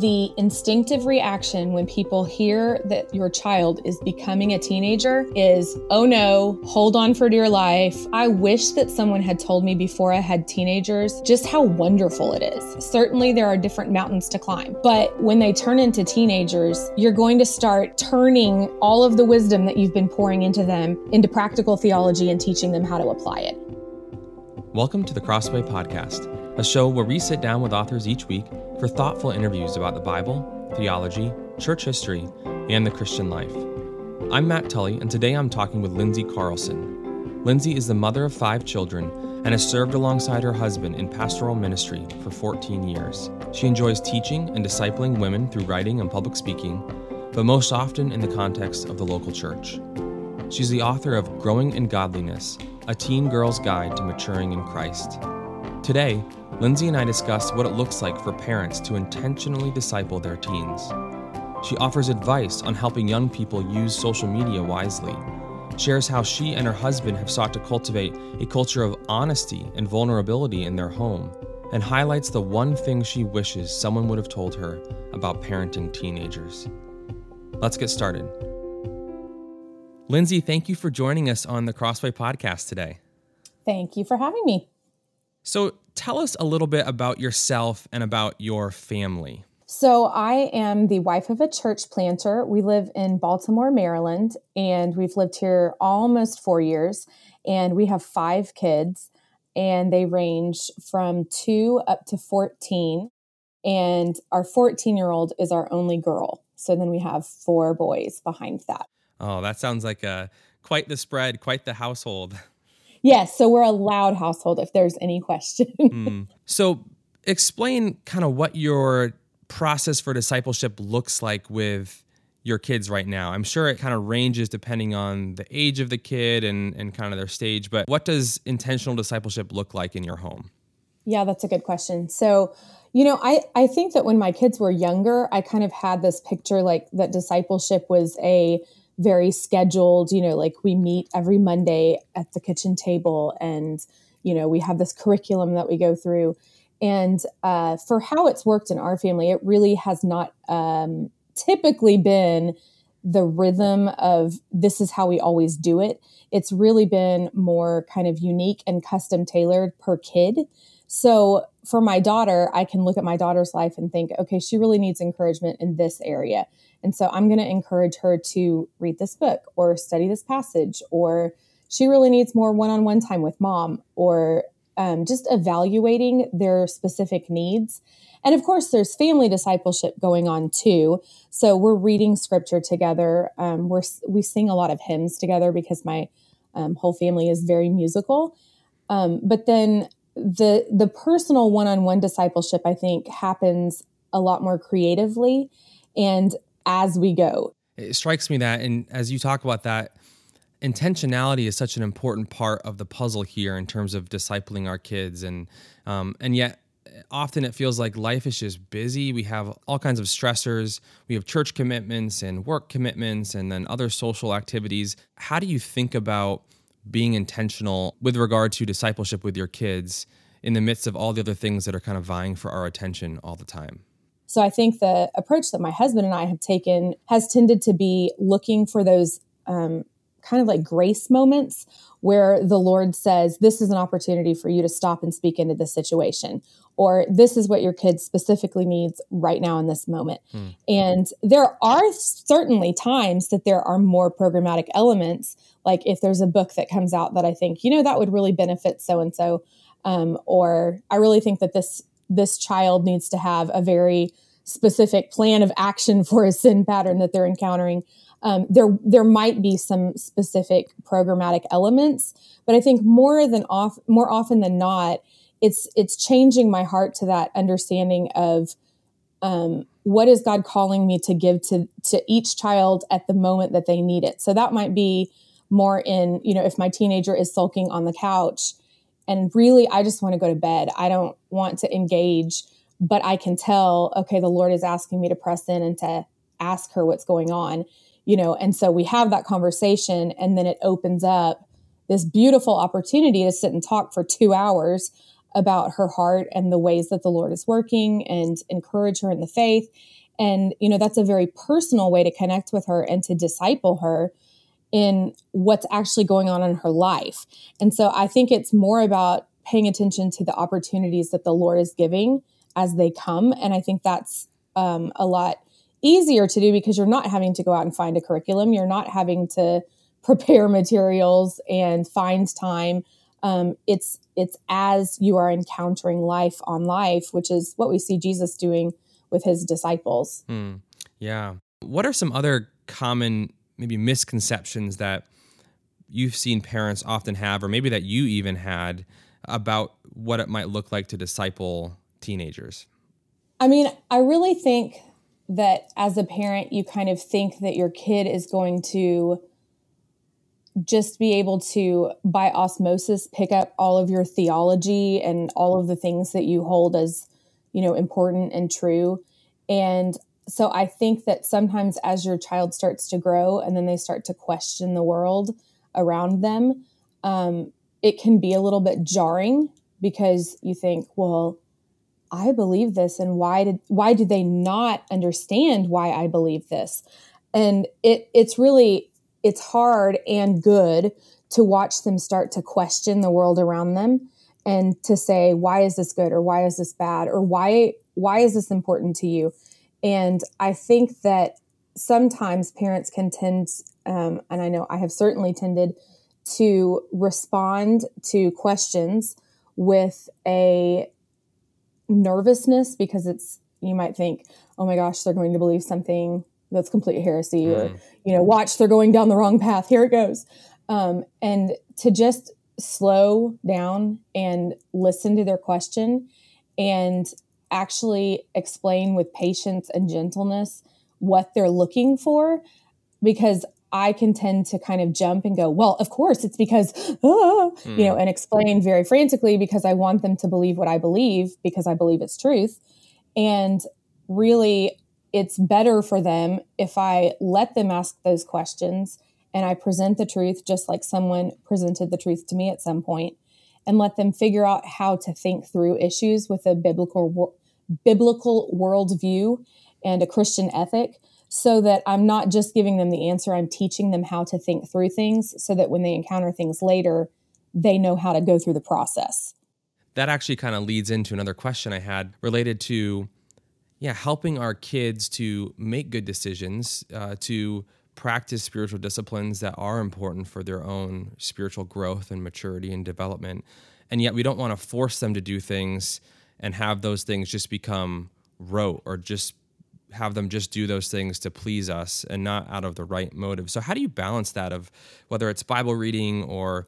the instinctive reaction when people hear that your child is becoming a teenager is, oh no, hold on for dear life. I wish that someone had told me before I had teenagers just how wonderful it is. Certainly, there are different mountains to climb, but when they turn into teenagers, you're going to start turning all of the wisdom that you've been pouring into them into practical theology and teaching them how to apply it. Welcome to the Crossway Podcast, a show where we sit down with authors each week for thoughtful interviews about the Bible, theology, church history, and the Christian life. I'm Matt Tully, and today I'm talking with Lindsey Carlson. Lindsey is the mother of five children and has served alongside her husband in pastoral ministry for 14 years. She enjoys teaching and discipling women through writing and public speaking, but most often in the context of the local church. She's the author of Growing in Godliness, a teen girl's guide to maturing in Christ. Today, Lindsey and I discuss what it looks like for parents to intentionally disciple their teens. She offers advice on helping young people use social media wisely, shares how she and her husband have sought to cultivate a culture of honesty and vulnerability in their home, and highlights the one thing she wishes someone would have told her about parenting teenagers. Let's get started. Lindsey, thank you for joining us on the Crossway podcast today. Thank you for having me. So, tell us a little bit about yourself and about your family. So, I am the wife of a church planter. We live in Baltimore, Maryland, and we've lived here almost four years. And we have five kids, and they range from two up to 14. And our 14 year old is our only girl. So, then we have four boys behind that. Oh, that sounds like a quite the spread, quite the household. Yes, so we're a loud household if there's any question. mm. So, explain kind of what your process for discipleship looks like with your kids right now. I'm sure it kind of ranges depending on the age of the kid and, and kind of their stage, but what does intentional discipleship look like in your home? Yeah, that's a good question. So, you know, I, I think that when my kids were younger, I kind of had this picture like that discipleship was a very scheduled, you know, like we meet every Monday at the kitchen table and, you know, we have this curriculum that we go through. And uh, for how it's worked in our family, it really has not um, typically been the rhythm of this is how we always do it. It's really been more kind of unique and custom tailored per kid. So for my daughter, I can look at my daughter's life and think, okay, she really needs encouragement in this area. And so I'm going to encourage her to read this book or study this passage, or she really needs more one on one time with mom, or um, just evaluating their specific needs. And of course, there's family discipleship going on too. So we're reading scripture together. Um, we're, we sing a lot of hymns together because my um, whole family is very musical. Um, but then the the personal one-on-one discipleship, I think, happens a lot more creatively and as we go. It strikes me that, and as you talk about that, intentionality is such an important part of the puzzle here in terms of discipling our kids, and um, and yet often it feels like life is just busy. We have all kinds of stressors. We have church commitments and work commitments, and then other social activities. How do you think about being intentional with regard to discipleship with your kids in the midst of all the other things that are kind of vying for our attention all the time? So I think the approach that my husband and I have taken has tended to be looking for those um, kind of like grace moments where the Lord says, This is an opportunity for you to stop and speak into this situation, or this is what your kid specifically needs right now in this moment. Hmm. And there are certainly times that there are more programmatic elements, like if there's a book that comes out that I think, you know, that would really benefit so and so. or I really think that this this child needs to have a very specific plan of action for a sin pattern that they're encountering. Um, there, there might be some specific programmatic elements, but I think more than off, more often than not, it's it's changing my heart to that understanding of um, what is God calling me to give to to each child at the moment that they need it. So that might be more in you know if my teenager is sulking on the couch and really I just want to go to bed. I don't want to engage but I can tell, okay, the Lord is asking me to press in and to ask her what's going on, you know. And so we have that conversation, and then it opens up this beautiful opportunity to sit and talk for two hours about her heart and the ways that the Lord is working and encourage her in the faith. And, you know, that's a very personal way to connect with her and to disciple her in what's actually going on in her life. And so I think it's more about paying attention to the opportunities that the Lord is giving as they come. And I think that's um, a lot easier to do because you're not having to go out and find a curriculum. You're not having to prepare materials and find time. Um, it's it's as you are encountering life on life, which is what we see Jesus doing with his disciples. Mm, yeah. What are some other common maybe misconceptions that you've seen parents often have, or maybe that you even had about what it might look like to disciple teenagers? I mean, I really think that as a parent, you kind of think that your kid is going to just be able to, by osmosis, pick up all of your theology and all of the things that you hold as, you know, important and true. And so I think that sometimes as your child starts to grow and then they start to question the world around them, um, it can be a little bit jarring because you think, well, I believe this and why did why do they not understand why I believe this? And it it's really it's hard and good to watch them start to question the world around them and to say why is this good or why is this bad or why why is this important to you? And I think that sometimes parents can tend, um, and I know I have certainly tended to respond to questions with a nervousness because it's you might think oh my gosh they're going to believe something that's complete heresy mm. or you know watch they're going down the wrong path here it goes um, and to just slow down and listen to their question and actually explain with patience and gentleness what they're looking for because I can tend to kind of jump and go, well, of course, it's because, ah, mm. you know, hmm. and explain very frantically because I want them to believe what I believe because I believe it's truth. And really, it's better for them if I let them ask those questions and I present the truth just like someone presented the truth to me at some point and let them figure out how to think through issues with a biblical biblical worldview and a Christian ethic so that I'm not just giving them the answer, I'm teaching them how to think through things so that when they encounter things later, they know how to go through the process. That actually kind of leads into another question I had related to, yeah, helping our kids to make good decisions, uh, to practice spiritual disciplines that are important for their own spiritual growth and maturity and development. And yet we don't want to force them to do things and have those things just become rote or just have them just do those things to please us and not out of the right motive. So how do you balance that of whether it's Bible reading or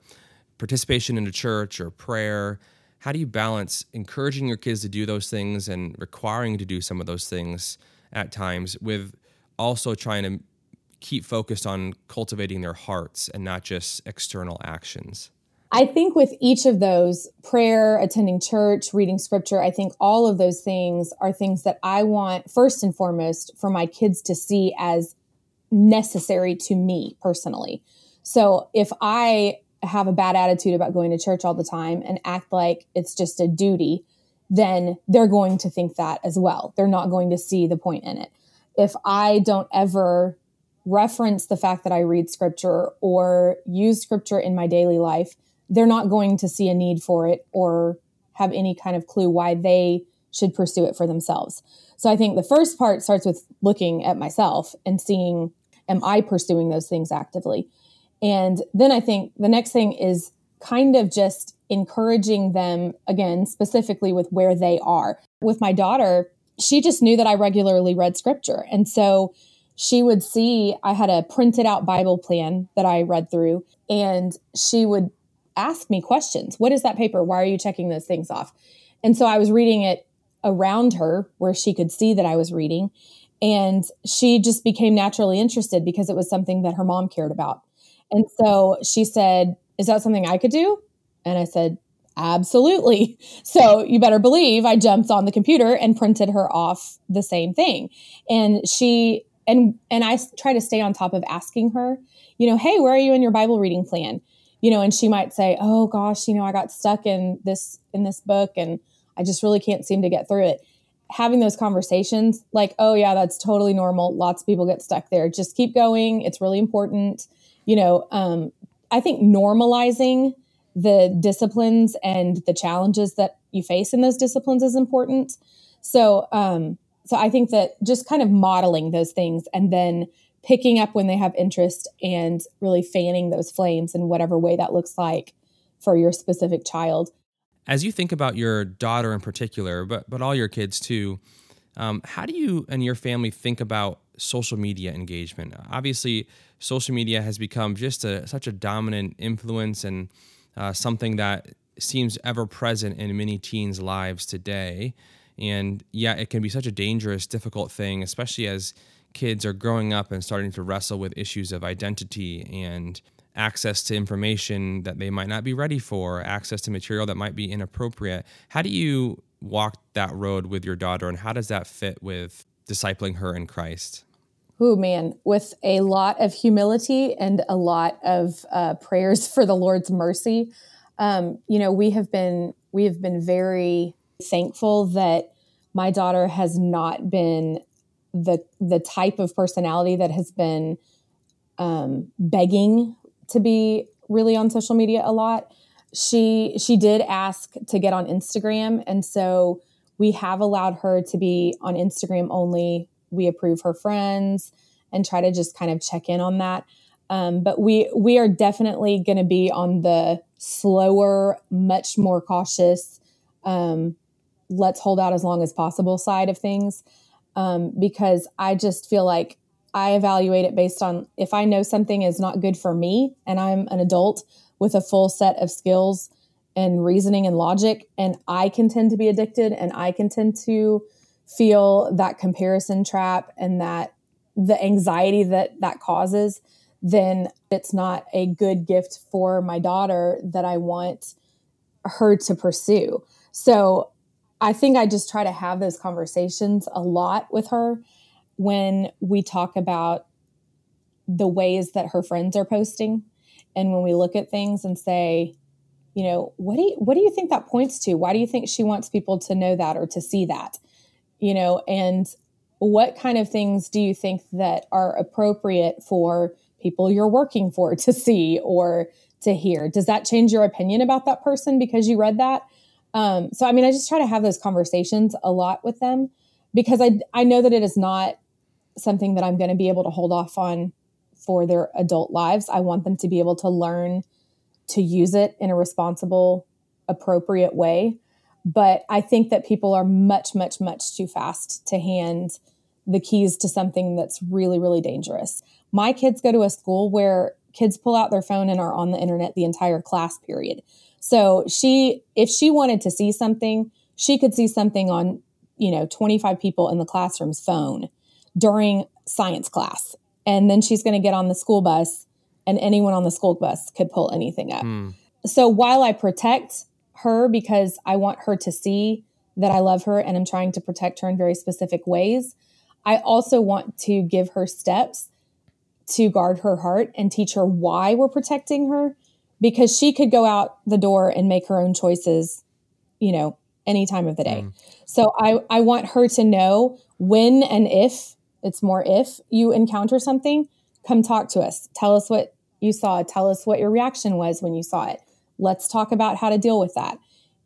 participation in a church or prayer? How do you balance encouraging your kids to do those things and requiring to do some of those things at times with also trying to keep focused on cultivating their hearts and not just external actions? I think with each of those, prayer, attending church, reading scripture, I think all of those things are things that I want, first and foremost, for my kids to see as necessary to me personally. So if I have a bad attitude about going to church all the time and act like it's just a duty, then they're going to think that as well. They're not going to see the point in it. If I don't ever reference the fact that I read scripture or use scripture in my daily life, they're not going to see a need for it or have any kind of clue why they should pursue it for themselves. So I think the first part starts with looking at myself and seeing, am I pursuing those things actively? And then I think the next thing is kind of just encouraging them, again, specifically with where they are. With my daughter, she just knew that I regularly read scripture. And so she would see I had a printed out Bible plan that I read through, and she would ask me questions. What is that paper? Why are you checking those things off? And so I was reading it around her where she could see that I was reading. And she just became naturally interested because it was something that her mom cared about. And so she said, Is that something I could do? And I said, Absolutely. So you better believe I jumped on the computer and printed her off the same thing. And she, and, and I try to stay on top of asking her, you know, hey, where are you in your Bible reading plan? You know, and she might say, "Oh gosh, you know, I got stuck in this in this book and I just really can't seem to get through it." Having those conversations like, "Oh yeah, that's totally normal. Lots of people get stuck there. Just keep going. It's really important." You know, um, I think normalizing the disciplines and the challenges that you face in those disciplines is important. So, um, so I think that just kind of modeling those things and then picking up when they have interest and really fanning those flames in whatever way that looks like for your specific child. As you think about your daughter in particular, but but all your kids too, um, how do you and your family think about social media engagement? Obviously, social media has become just a, such a dominant influence and uh, something that seems ever present in many teens' lives today. And yeah, it can be such a dangerous, difficult thing, especially as kids are growing up and starting to wrestle with issues of identity and access to information that they might not be ready for, access to material that might be inappropriate. How do you walk that road with your daughter, and how does that fit with discipling her in Christ? Oh man, with a lot of humility and a lot of uh, prayers for the Lord's mercy. Um, you know, we have been we have been very thankful that my daughter has not been the the type of personality that has been um, begging to be really on social media a lot. She she did ask to get on Instagram, and so we have allowed her to be on Instagram only. We approve her friends and try to just kind of check in on that. Um, but we we are definitely going to be on the slower, much more cautious. Um, let's hold out as long as possible side of things um, because I just feel like I evaluate it based on if I know something is not good for me and I'm an adult with a full set of skills and reasoning and logic, and I can tend to be addicted and I can tend to feel that comparison trap and that the anxiety that that causes, then it's not a good gift for my daughter that I want her to pursue. So I think I just try to have those conversations a lot with her when we talk about the ways that her friends are posting and when we look at things and say you know what do you what do you think that points to? Why do you think she wants people to know that or to see that? You know and what kind of things do you think that are appropriate for people you're working for to see or to hear? Does that change your opinion about that person because you read that um, so, I mean, I just try to have those conversations a lot with them because I, I know that it is not something that I'm going to be able to hold off on for their adult lives. I want them to be able to learn to use it in a responsible, appropriate way. But I think that people are much, much, much too fast to hand the keys to something that's really, really dangerous. My kids go to a school where kids pull out their phone and are on the internet the entire class period. So she, if she wanted to see something, she could see something on, you know, 25 people in the classroom's phone during science class. And then she's going to get on the school bus and anyone on the school bus could pull anything up. Hmm. So while I protect her because I want her to see that I love her and I'm trying to protect her in very specific ways, I also want to give her steps to guard her heart and teach her why we're protecting her because she could go out the door and make her own choices, you know, any time of the day. Mm. So I, I want her to know when and if it's more if you encounter something, come talk to us. Tell us what you saw. Tell us what your reaction was when you saw it. Let's talk about how to deal with that.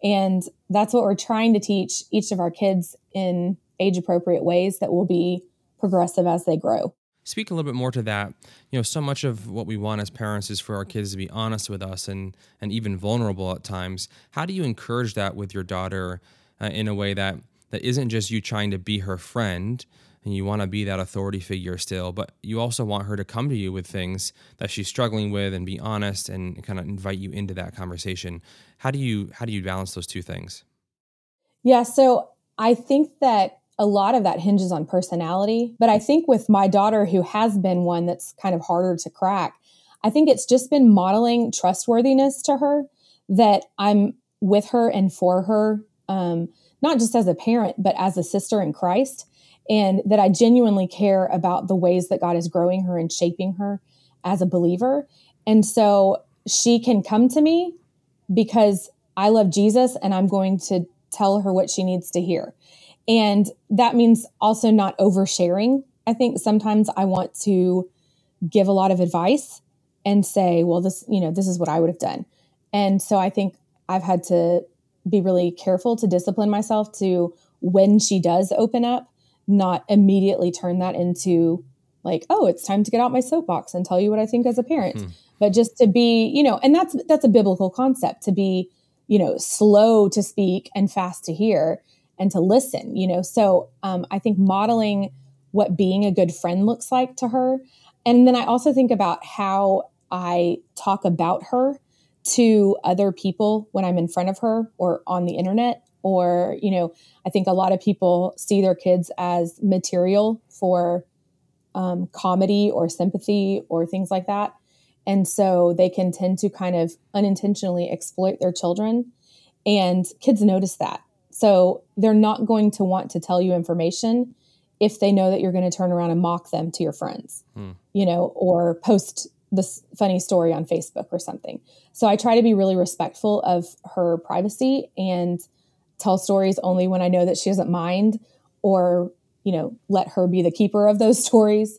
And that's what we're trying to teach each of our kids in age appropriate ways that will be progressive as they grow speak a little bit more to that. You know so much of what we want as parents is for our kids to be honest with us and and even vulnerable at times. How do you encourage that with your daughter uh, in a way that that isn't just you trying to be her friend and you want to be that authority figure still but you also want her to come to you with things that she's struggling with and be honest and kind of invite you into that conversation? How do you how do you balance those two things? Yeah so i think that a lot of that hinges on personality. But I think with my daughter, who has been one that's kind of harder to crack, I think it's just been modeling trustworthiness to her that I'm with her and for her, um, not just as a parent, but as a sister in Christ. And that I genuinely care about the ways that God is growing her and shaping her as a believer. And so she can come to me because I love Jesus and I'm going to tell her what she needs to hear. And that means also not oversharing. I think sometimes I want to give a lot of advice and say, well, this, you know, this is what I would have done. And so I think I've had to be really careful to discipline myself to when she does open up, not immediately turn that into like, oh, it's time to get out my soapbox and tell you what I think as a parent. Hmm. But just to be, you know, and that's that's a biblical concept to be, you know, slow to speak and fast to hear and to listen, you know. So um, I think modeling what being a good friend looks like to her. And then I also think about how I talk about her to other people when I'm in front of her or on the internet. Or, you know, I think a lot of people see their kids as material for um, comedy or sympathy or things like that. And so they can tend to kind of unintentionally exploit their children. And kids notice that. So they're not going to want to tell you information if they know that you're going to turn around and mock them to your friends, hmm. you know, or post this funny story on Facebook or something. So I try to be really respectful of her privacy and tell stories only when I know that she doesn't mind or, you know, let her be the keeper of those stories.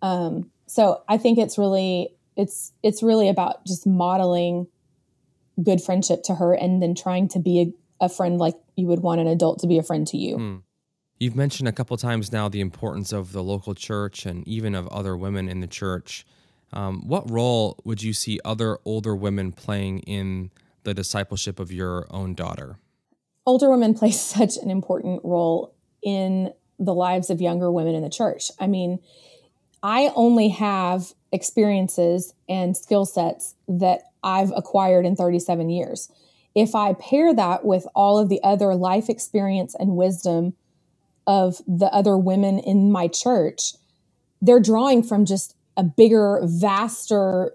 Um, so I think it's really it's it's really about just modeling good friendship to her and then trying to be a, friend like you would want an adult to be a friend to you. Hmm. You've mentioned a couple times now the importance of the local church and even of other women in the church. Um, what role would you see other older women playing in the discipleship of your own daughter? Older women play such an important role in the lives of younger women in the church. I mean, I only have experiences and skill sets that I've acquired in 37 years. If I pair that with all of the other life experience and wisdom of the other women in my church, they're drawing from just a bigger, vaster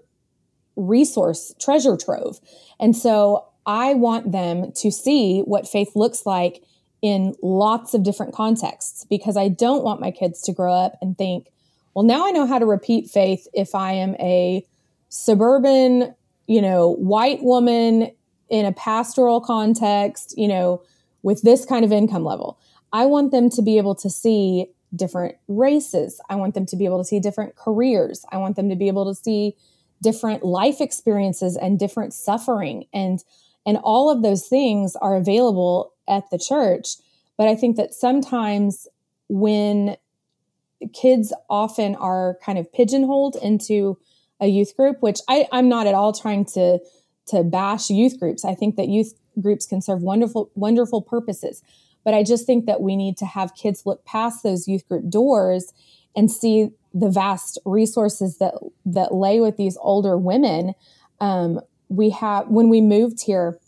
resource treasure trove. And so I want them to see what faith looks like in lots of different contexts because I don't want my kids to grow up and think, well, now I know how to repeat faith if I am a suburban, you know, white woman in a pastoral context, you know, with this kind of income level. I want them to be able to see different races. I want them to be able to see different careers. I want them to be able to see different life experiences and different suffering and and all of those things are available at the church. But I think that sometimes when kids often are kind of pigeonholed into a youth group, which I, I'm not at all trying to to bash youth groups. I think that youth groups can serve wonderful, wonderful purposes. But I just think that we need to have kids look past those youth group doors and see the vast resources that that lay with these older women. Um, we have when we moved here,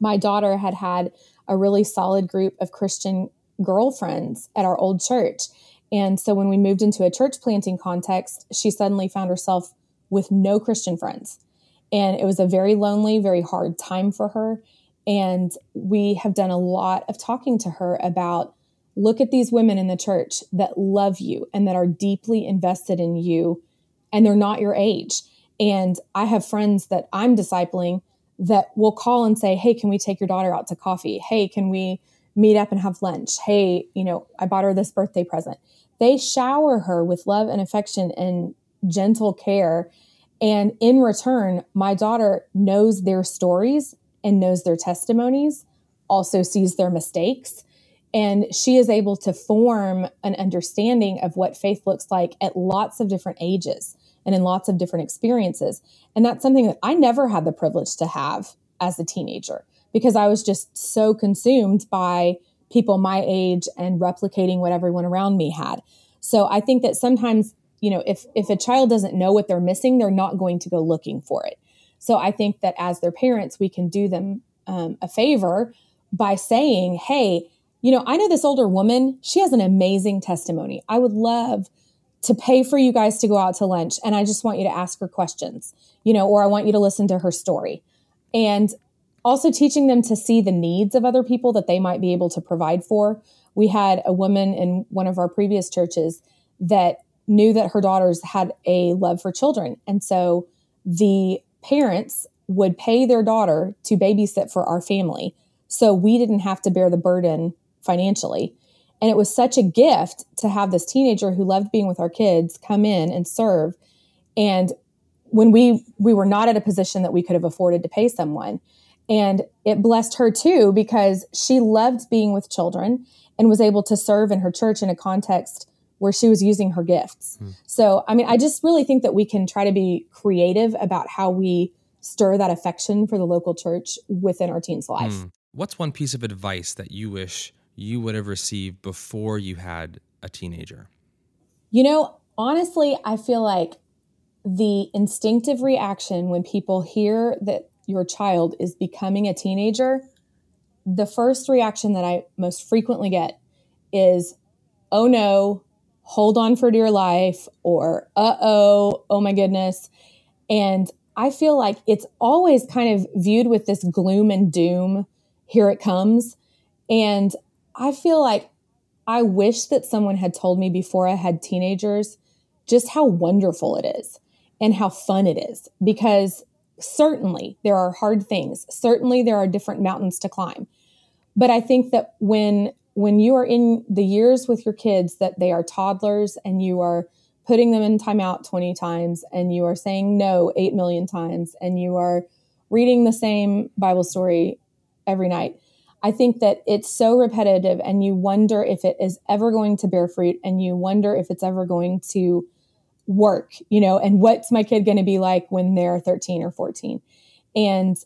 my daughter had had a really solid group of Christian girlfriends at our old church. And so when we moved into a church planting context, she suddenly found herself with no Christian friends. And it was a very lonely, very hard time for her. And we have done a lot of talking to her about look at these women in the church that love you and that are deeply invested in you, and they're not your age. And I have friends that I'm discipling that will call and say, Hey, can we take your daughter out to coffee? Hey, can we meet up and have lunch? Hey, you know, I bought her this birthday present. They shower her with love and affection and gentle care. And in return, my daughter knows their stories and knows their testimonies, also sees their mistakes. And she is able to form an understanding of what faith looks like at lots of different ages and in lots of different experiences. And that's something that I never had the privilege to have as a teenager because I was just so consumed by people my age and replicating what everyone around me had. So I think that sometimes, you know, if if a child doesn't know what they're missing, they're not going to go looking for it. So I think that as their parents, we can do them um, a favor by saying, hey, you know, I know this older woman, she has an amazing testimony. I would love to pay for you guys to go out to lunch and I just want you to ask her questions, you know, or I want you to listen to her story. And also teaching them to see the needs of other people that they might be able to provide for. We had a woman in one of our previous churches that knew that her daughters had a love for children. And so the parents would pay their daughter to babysit for our family. So we didn't have to bear the burden financially. And it was such a gift to have this teenager who loved being with our kids come in and serve. And when we we were not at a position that we could have afforded to pay someone, and it blessed her too because she loved being with children and was able to serve in her church in a context where she was using her gifts. Hmm. So, I mean, I just really think that we can try to be creative about how we stir that affection for the local church within our teen's life. Hmm. What's one piece of advice that you wish you would have received before you had a teenager? You know, honestly, I feel like the instinctive reaction when people hear that your child is becoming a teenager, the first reaction that I most frequently get is, oh no, hold on for dear life, or uh oh, oh my goodness. And I feel like it's always kind of viewed with this gloom and doom. Here it comes. And I feel like I wish that someone had told me before I had teenagers just how wonderful it is and how fun it is because certainly there are hard things. Certainly there are different mountains to climb. But I think that when when you are in the years with your kids that they are toddlers and you are putting them in timeout 20 times and you are saying no 8 million times and you are reading the same Bible story every night I think that it's so repetitive and you wonder if it is ever going to bear fruit and you wonder if it's ever going to work, you know, and what's my kid going to be like when they're 13 or 14. And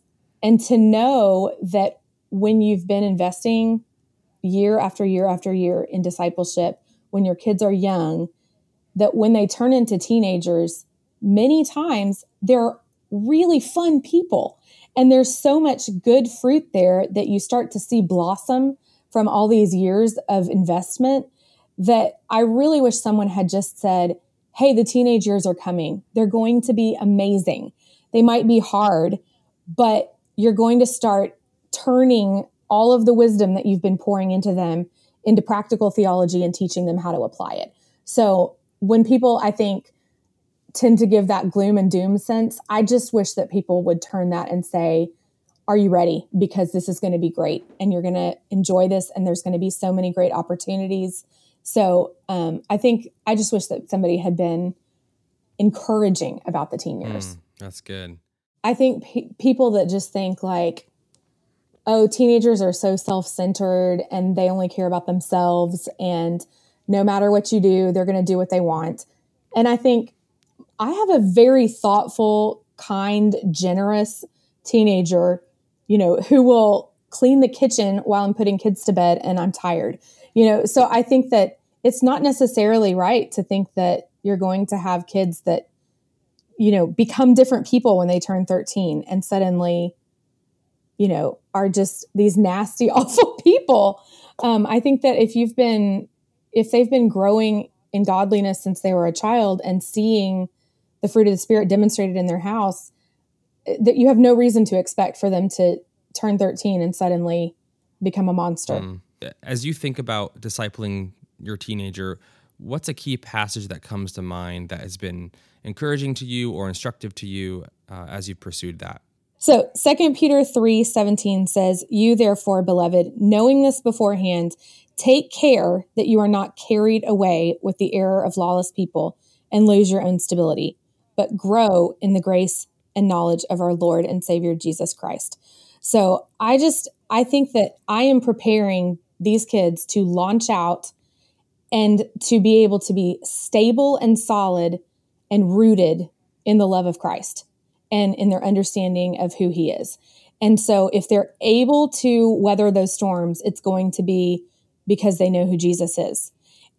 and to know that when you've been investing year after year after year in discipleship, when your kids are young, that when they turn into teenagers, many times they're really fun people and there's so much good fruit there that you start to see blossom from all these years of investment that I really wish someone had just said, Hey, the teenage years are coming. They're going to be amazing. They might be hard, but you're going to start turning all of the wisdom that you've been pouring into them into practical theology and teaching them how to apply it. So when people, I think, tend to give that gloom and doom sense. I just wish that people would turn that and say, Are you ready? Because this is going to be great and you're going to enjoy this, and there's going to be so many great opportunities. So um, I think I just wish that somebody had been encouraging about the teen years. Mm, that's good. I think pe- people that just think like, oh, teenagers are so self centered and they only care about themselves. And no matter what you do, they're going to do what they want. And I think I have a very thoughtful, kind, generous teenager, you know, who will clean the kitchen while I'm putting kids to bed and I'm tired. You know, so I think that it's not necessarily right to think that you're going to have kids that you know become different people when they turn 13 and suddenly you know are just these nasty awful people um, i think that if you've been if they've been growing in godliness since they were a child and seeing the fruit of the spirit demonstrated in their house that you have no reason to expect for them to turn 13 and suddenly become a monster. Um, as you think about discipling your teenager, what's a key passage that comes to mind that has been encouraging to you or instructive to you uh, as you've pursued that? So, 2 Peter 3 17 says, You therefore, beloved, knowing this beforehand, take care that you are not carried away with the error of lawless people and lose your own stability but grow in the grace and knowledge of our Lord and Savior Jesus Christ. So I just, I think that I am preparing these kids to launch out and to be able to be stable and solid and rooted in the love of Christ and in their understanding of who He is. And so if they're able to weather those storms, it's going to be because they know who Jesus is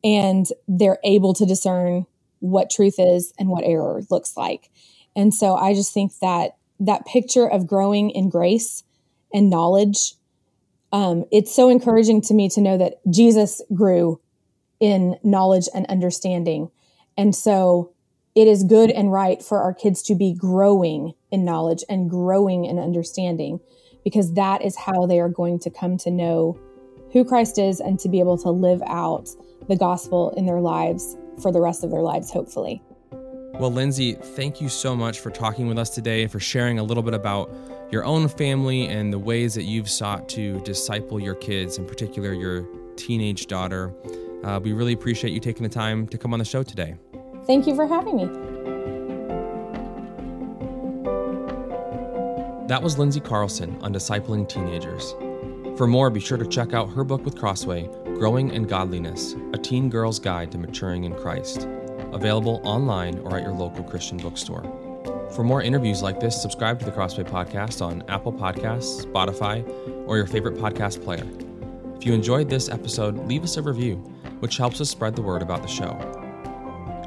and they're able to discern what truth is and what error looks like. And so I just think that that picture of growing in grace and knowledge, um, it's so encouraging to me to know that Jesus grew in knowledge and understanding. And so it is good and right for our kids to be growing in knowledge and growing in understanding because that is how they are going to come to know who Christ is and to be able to live out the gospel in their lives for the rest of their lives, hopefully. Well, Lindsey, thank you so much for talking with us today and for sharing a little bit about your own family and the ways that you've sought to disciple your kids, in particular your teenage daughter. Uh, we really appreciate you taking the time to come on the show today. Thank you for having me. That was Lindsey Carlson on discipling teenagers. For more, be sure to check out her book with Crossway, Growing in Godliness A Teen Girl's Guide to Maturing in Christ, available online or at your local Christian bookstore. For more interviews like this, subscribe to the Crossway Podcast on Apple Podcasts, Spotify, or your favorite podcast player. If you enjoyed this episode, leave us a review, which helps us spread the word about the show.